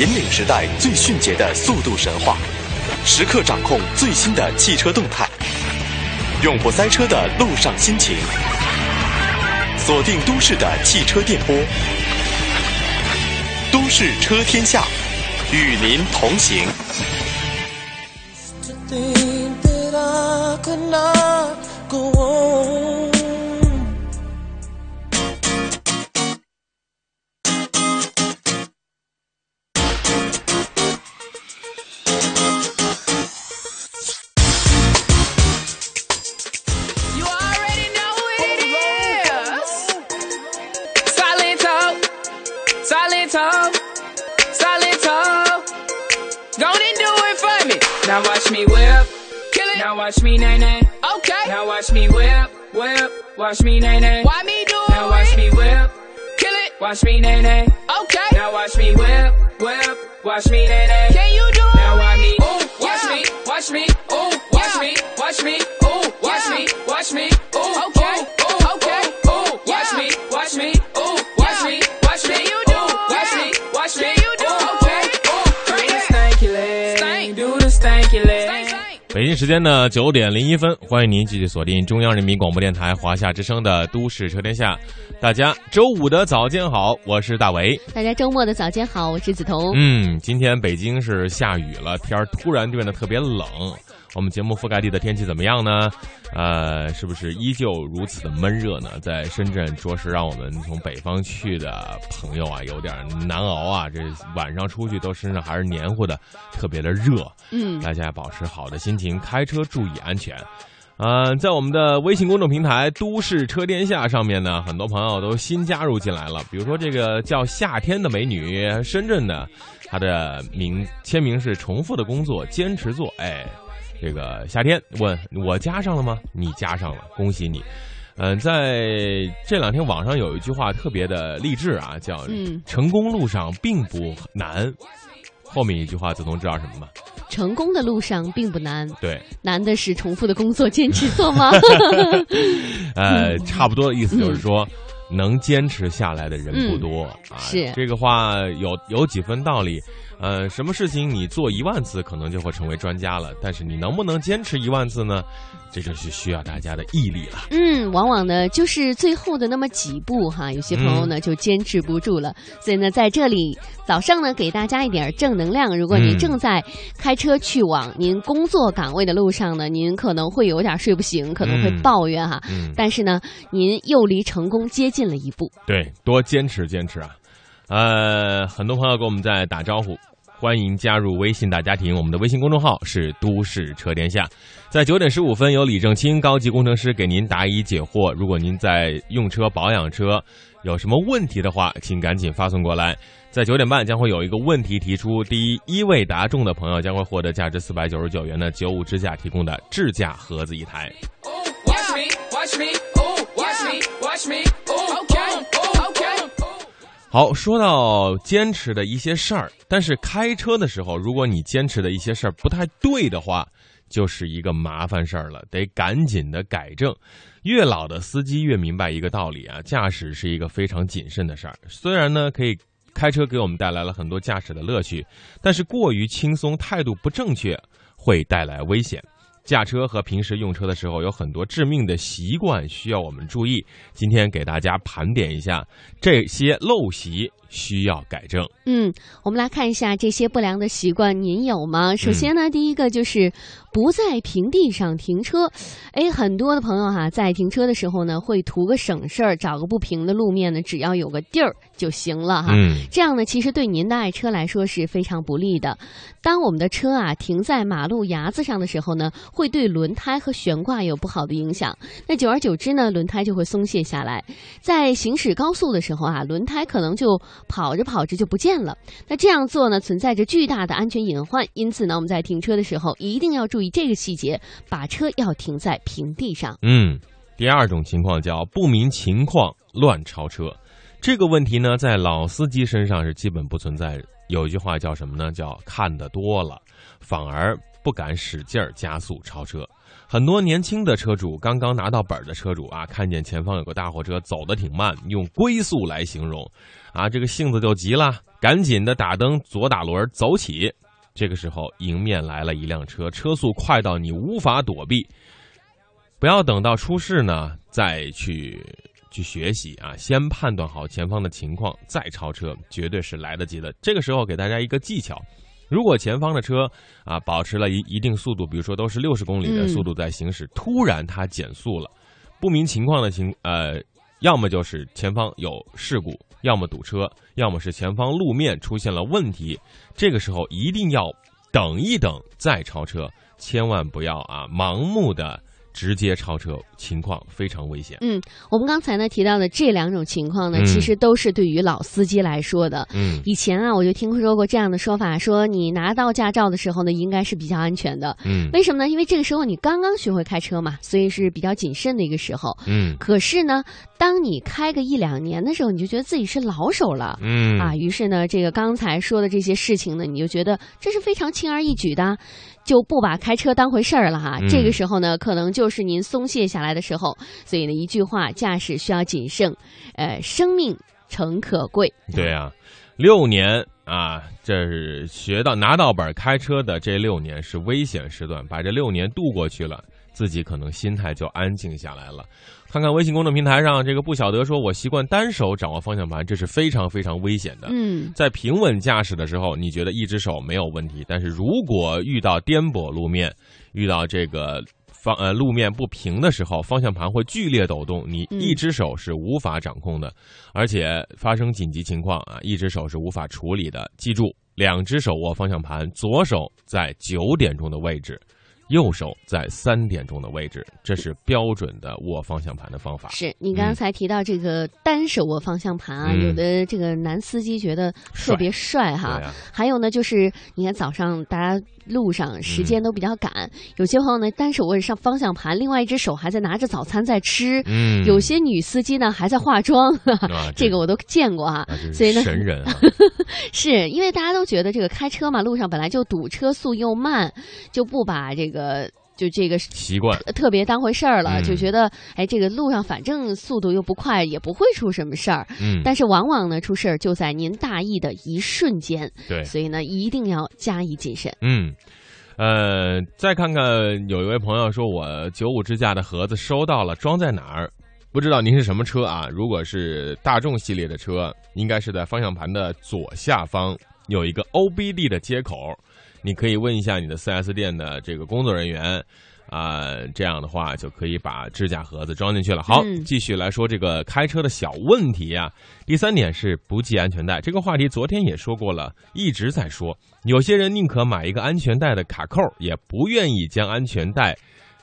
引领时代最迅捷的速度神话，时刻掌控最新的汽车动态，永不塞车的路上心情。锁定都市的汽车电波，都市车天下，与您同行。Watch me nay nay. Why me do it? Now watch me whip, kill it. Watch me nay nay. Okay. Now watch me whip, whip. Watch me nay nay. 京时间呢九点零一分，欢迎您继续锁定中央人民广播电台华夏之声的《都市车天下》。大家周五的早间好，我是大为。大家周末的早间好，我是梓潼。嗯，今天北京是下雨了，天儿突然变得特别冷。我们节目覆盖地的天气怎么样呢？呃，是不是依旧如此的闷热呢？在深圳，着实让我们从北方去的朋友啊，有点难熬啊。这晚上出去都身上还是黏糊的，特别的热。嗯，大家保持好的心情，开车注意安全。呃，在我们的微信公众平台“都市车天下”上面呢，很多朋友都新加入进来了。比如说这个叫夏天的美女，深圳的，她的名签名是“重复的工作，坚持做”。哎，这个夏天问我加上了吗？你加上了，恭喜你。嗯、在这两天网上有一句话特别的励志啊，叫嗯“成功路上并不难”。后面一句话，子彤知道什么吗？成功的路上并不难，对，难的是重复的工作坚持做吗？呃，差不多的意思就是说，能坚持下来的人不多、啊。嗯是这个话有有几分道理。呃，什么事情你做一万次，可能就会成为专家了。但是你能不能坚持一万次呢？这就是需要大家的毅力了。嗯，往往呢就是最后的那么几步哈，有些朋友呢、就坚持不住了。所以呢，在这里早上呢给大家一点正能量。如果您嗯正在开车去往您工作岗位的路上呢，您可能会有点睡不醒，可能会嗯抱怨哈。嗯，但是呢，您又离成功接近了一步。对，多坚持坚持啊。呃，很多朋友跟我们在打招呼，欢迎加入微信大家庭。我们的微信公众号是“都市车天下”。在九点十五分，由李正清高级工程师给您答疑解惑。如果您在用车、保养车有什么问题的话，请赶紧发送过来。在九点半将会有一个问题提出，第一一位答中的朋友将会获得价值四百九十九元的九五支架提供的智驾盒子一台。Oh, watch me, watch me, oh, watch me, watch me, 好，说到坚持的一些事儿，但是开车的时候，如果你坚持的一些事儿不太对的话，就是一个麻烦事儿了，得赶紧的改正。越老的司机越明白一个道理啊，驾驶是一个非常谨慎的事儿。虽然呢，可以开车给我们带来了很多驾驶的乐趣，但是过于轻松、态度不正确会带来危险。驾车和平时用车的时候有很多致命的习惯需要我们注意。今天给大家盘点一下这些陋习，需要改正。嗯，我们来看一下这些不良的习惯，您有吗？首先呢，第一个就是不在平地上停车。哎，很多的朋友哈、在停车的时候呢，会图个省事儿，找个不平的路面呢，只要有个地儿就行了哈。嗯，这样呢，其实对您的爱车来说是非常不利的。当我们的车啊停在马路牙子上的时候呢，会对轮胎和悬挂有不好的影响。那久而久之呢，轮胎就会松懈下来。在行驶高速的时候啊，轮胎可能就跑着跑着就不见了。那这样做呢，存在着巨大的安全隐患。因此呢，我们在停车的时候一定要注意这个细节，把车要停在平地上。嗯，第二种情况叫不明情况乱超车。这个问题呢，在老司机身上是基本不存在。有一句话叫什么呢？叫看得多了，反而不敢使劲儿加速超车。很多年轻的车主，刚刚拿到本儿的车主啊，看见前方有个大货车走得挺慢，用龟速来形容，啊，这个性子就急了，赶紧的打灯，左打轮走起。这个时候，迎面来了一辆车，车速快到你无法躲避。不要等到出事呢，再去去学习啊！先判断好前方的情况，再超车，绝对是来得及的。这个时候给大家一个技巧：如果前方的车啊保持了一一定速度，比如说都是六十公里的速度在行驶，突然它减速了，不明情况的情呃，要么就是前方有事故，要么堵车，要么是前方路面出现了问题。这个时候一定要等一等再超车，千万不要啊盲目的。直接超车，情况非常危险。嗯，我们刚才呢提到的这两种情况呢，其实都是对于老司机来说的。嗯，以前啊，我就听说过这样的说法，说你拿到驾照的时候呢，应该是比较安全的。嗯，为什么呢？因为这个时候你刚刚学会开车嘛，所以是比较谨慎的一个时候。嗯，可是呢，当你开个一两年的时候，你就觉得自己是老手了。嗯，啊，于是呢，这个刚才说的这些事情呢，你就觉得这是非常轻而易举的。就不把开车当回事儿了哈，这个时候呢，可能就是您松懈下来的时候。所以呢，一句话，驾驶需要谨慎，呃，生命诚可贵。对啊，六年啊，这是学到拿到本开车的这六年是危险时段，把这六年度过去了，自己可能心态就安静下来了。看看微信公众平台上，这个不晓得说，我习惯单手掌握方向盘，这是非常非常危险的。嗯，在平稳驾驶的时候，你觉得一只手没有问题，但是如果遇到颠簸路面，遇到这个方呃路面不平的时候，方向盘会剧烈抖动，你一只手是无法掌控的，而且发生紧急情况啊，一只手是无法处理的。记住，两只手握方向盘，左手在九点钟的位置。右手在三点钟的位置，这是标准的握方向盘的方法。是你刚才提到这个单手握方向盘啊，有的这个男司机觉得特别帅哈。还有呢，就是你看早上大家路上时间都比较赶，有些朋友呢单手握着上方向盘，另外一只手还在拿着早餐在吃。嗯，有些女司机呢还在化妆，这个我都见过啊。所以呢，神人啊，是因为大家都觉得这个开车嘛，路上本来就堵，车速又慢，就不把这个。呃，就这个习惯特别当回事儿了，就觉得哎，这个路上反正速度又不快，也不会出什么事儿。嗯，但是往往呢，出事儿就在您大意的一瞬间。对，所以呢，一定要加以谨慎。嗯，呃，再看看有一位朋友说，我九五支架的盒子收到了，装在哪儿？不知道您是什么车啊？如果是大众系列的车，应该是在方向盘的左下方有一个 OBD 的接口。你可以问一下你的 4S 店的这个工作人员，啊，这样的话就可以把支架盒子装进去了。好，继续来说这个开车的小问题啊。第三点是不系安全带，这个话题昨天也说过了，一直在说。有些人宁可买一个安全带的卡扣，也不愿意将安全带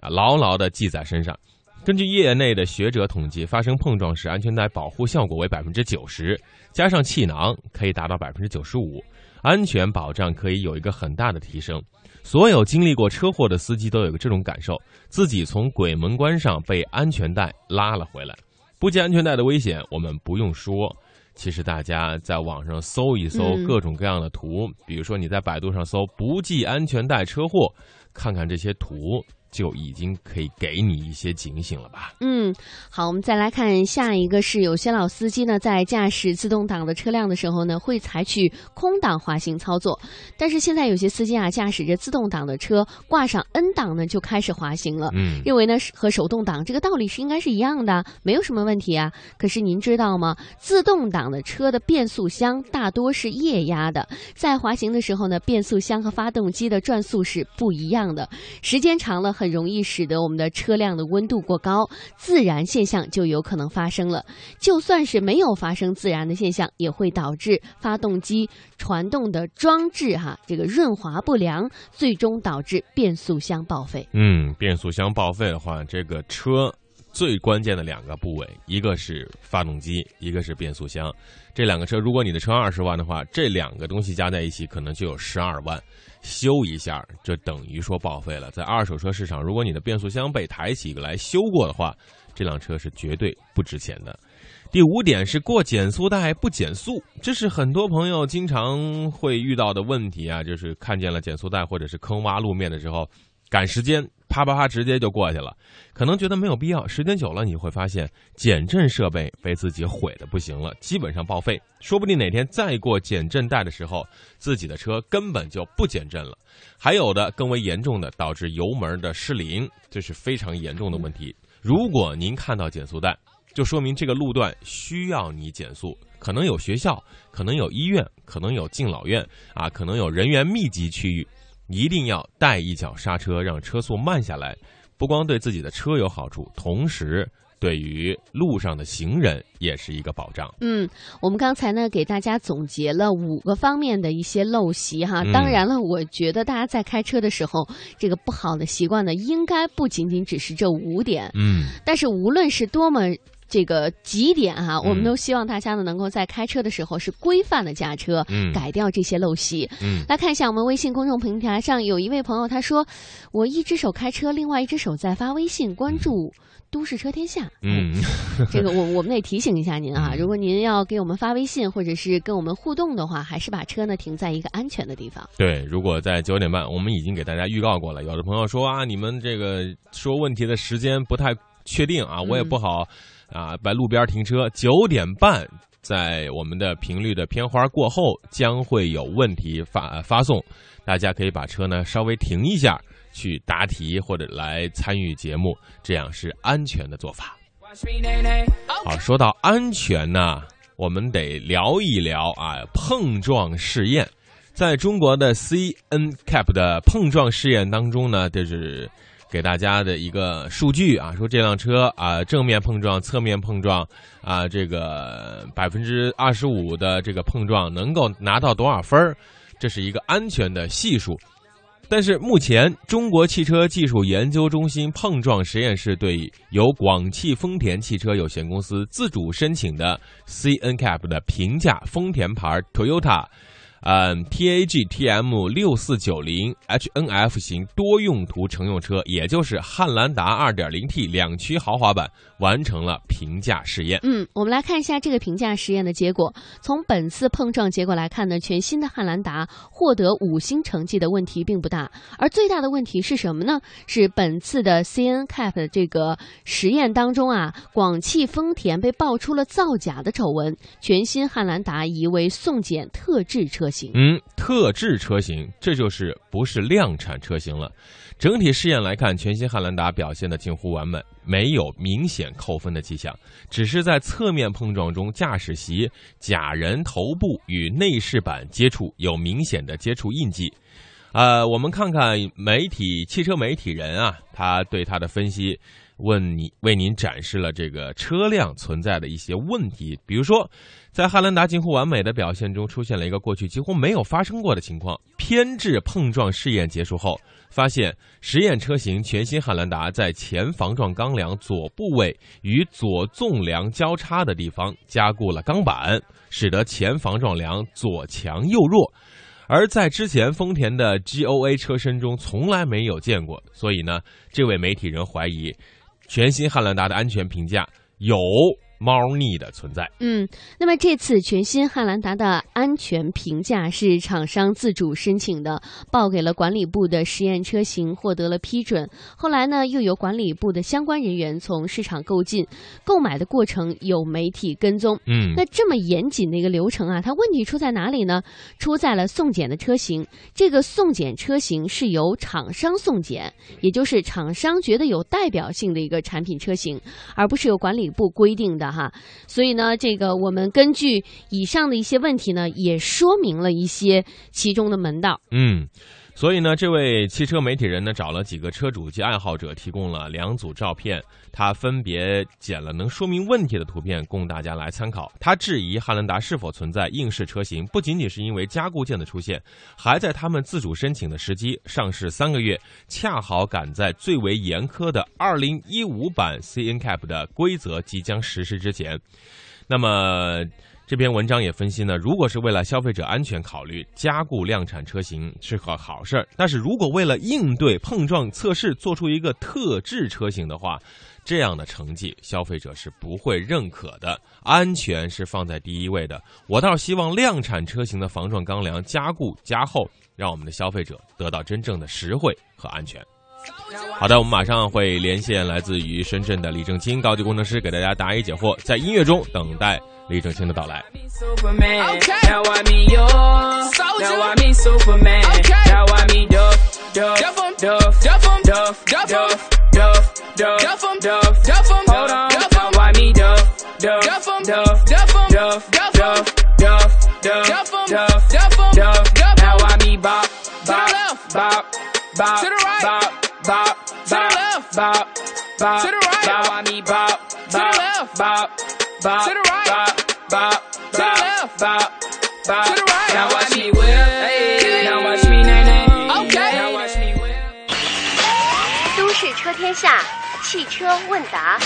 啊牢牢的系在身上。根据业内的学者统计，发生碰撞时，安全带保护效果为百分之九十，加上气囊可以达到百分之九十五。安全保障可以有一个很大的提升，所有经历过车祸的司机都有个这种感受：自己从鬼门关上被安全带拉了回来。不系安全带的危险，我们不用说。其实大家在网上搜一搜各种各样的图，比如说你在百度上搜“不系安全带车祸”，看看这些图。就已经可以给你一些警醒了吧？嗯，好，我们再来看下一个是，有些老司机呢，在驾驶自动挡的车辆的时候呢，会采取空挡滑行操作。但是现在有些司机啊，驾驶着自动挡的车，挂上 N 档呢，就开始滑行了。嗯，认为呢是和手动挡这个道理是应该是一样的，没有什么问题啊。可是您知道吗？自动挡的车的变速箱大多是液压的，在滑行的时候呢，变速箱和发动机的转速是不一样的，时间长了很。很容易使得我们的车辆的温度过高，自燃现象就有可能发生了。就算是没有发生自燃的现象，也会导致发动机传动的装置哈这个润滑不良，最终导致变速箱报废。嗯，变速箱报废的话，这个车最关键的两个部位，一个是发动机，一个是变速箱。这两个车，如果你的车二十万的话，这两个东西加在一起可能就有十二万。修一下，这等于说报废了。在二手车市场，如果你的变速箱被抬起来修过的话，这辆车是绝对不值钱的。第五点是过减速带不减速，这是很多朋友经常会遇到的问题啊，就是看见了减速带或者是坑洼路面的时候，赶时间。啪啪啪直接就过去了，可能觉得没有必要。时间久了，你会发现减震设备被自己毁的不行了，基本上报废。说不定哪天再过减震带的时候，自己的车根本就不减震了。还有的更为严重的，导致油门的失灵，这是非常严重的问题。如果您看到减速带，就说明这个路段需要你减速，可能有学校，可能有医院，可能有敬老院啊，可能有人员密集区域，一定要带一脚刹车，让车速慢下来，不光对自己的车有好处，同时对于路上的行人也是一个保障。嗯，我们刚才呢给大家总结了五个方面的一些陋习哈。嗯当然了，我觉得大家在开车的时候，这个不好的习惯呢，应该不仅仅只是这五点。嗯，但是无论是多么这个几点哈、嗯我们都希望大家呢能够在开车的时候是规范的驾车，嗯改掉这些陋习。嗯来看一下我们微信公众平台上有一位朋友他说：“我一只手开车，另外一只手在发微信，关注都市车天下。”嗯，这个我我们得提醒一下您啊，如果您要给我们发微信或者是跟我们互动的话，还是把车呢停在一个安全的地方。对，如果在九点半，我们已经给大家预告过了。有的朋友说啊，你们这个说问题的时间不太确定啊，我也不好啊，在路边停车。九点半，在我们的频率的片花过后，将会有问题发发送，大家可以把车呢稍微停一下，去答题或者来参与节目，这样是安全的做法。好，说到安全呢，我们得聊一聊啊，碰撞试验。在中国的 CNCAP 的碰撞试验当中呢，就是给大家的一个数据啊，说这辆车啊正面碰撞、侧面碰撞啊，这个百分之二十五的这个碰撞能够拿到多少分儿这是一个安全的系数。但是目前，中国汽车技术研究中心碰撞实验室对由广汽丰田汽车有限公司自主申请的 CNCAP 的平价丰田牌 Toyota，嗯，TAG TM 六四九零 HNF 型多用途乘用车，也就是汉兰达 2.0T 两驱豪华版，完成了评价试验。嗯，我们来看一下这个评价实验的结果。从本次碰撞结果来看呢，全新的汉兰达获得五星成绩的问题并不大，而最大的问题是什么呢？是本次的 CNCAP 的这个实验当中啊，广汽丰田被爆出了造假的丑闻，全新汉兰达疑为送检特制车型。嗯，特制车型，这就是不是量产车型了。整体试验来看，全新汉兰达表现的近乎完美，没有明显扣分的迹象，只是在侧面碰撞中，驾驶席假人头部与内饰板接触有明显的接触印记。呃，我们看看媒体汽车媒体人啊，他对他的分析，问你为您展示了这个车辆存在的一些问题，比如说，在汉兰达近乎完美的表现中，出现了一个过去几乎没有发生过的情况。偏置碰撞试验结束后，发现实验车型全新汉兰达在前防撞钢梁左部位与左纵梁交叉的地方加固了钢板，使得前防撞梁左强右弱。而在之前丰田的 GOA 车身中从来没有见过，所以呢，这位媒体人怀疑全新汉兰达的安全评价有猫腻的存在。嗯，那么这次全新汉兰达的安全评价是厂商自主申请的，报给了管理部的实验车型，获得了批准。后来呢，又由管理部的相关人员从市场购进，购买的过程有媒体跟踪。嗯，那这么严谨的一个流程啊，它问题出在哪里呢？出在了送检的车型。这个送检车型是由厂商送检，也就是厂商觉得有代表性的一个产品车型，而不是由管理部规定的哈。所以呢，这个我们根据以上的一些问题呢，也说明了一些其中的门道。嗯，所以呢，这位汽车媒体人呢，找了几个车主及爱好者，提供了两组照片，他分别剪了能说明问题的图片，供大家来参考。他质疑汉兰达是否存在应试车型，不仅仅是因为加固件的出现，还在他们自主申请的时机上市三个月，恰好赶在最为严苛的2015版 CNCAP 的规则即将实施之前。那么。这篇文章也分析呢如果是为了消费者安全考虑加固量产车型是个好事儿但是如果为了应对碰撞测试做出一个特制车型的话这样的？成绩消费者是不会认可的安全是放在第一位的我倒希望量产车型的防撞钢梁加固加厚让我们的消费者得到真正的实惠和安全。好的我们马上会连线来自于深圳的李正清高级工程师给大家答疑解惑在音乐中等待李正清的到来。bop, to the right, bop, bop, to the right, bop, bop, bop, to the left, bop, bop, to the 汽车问答。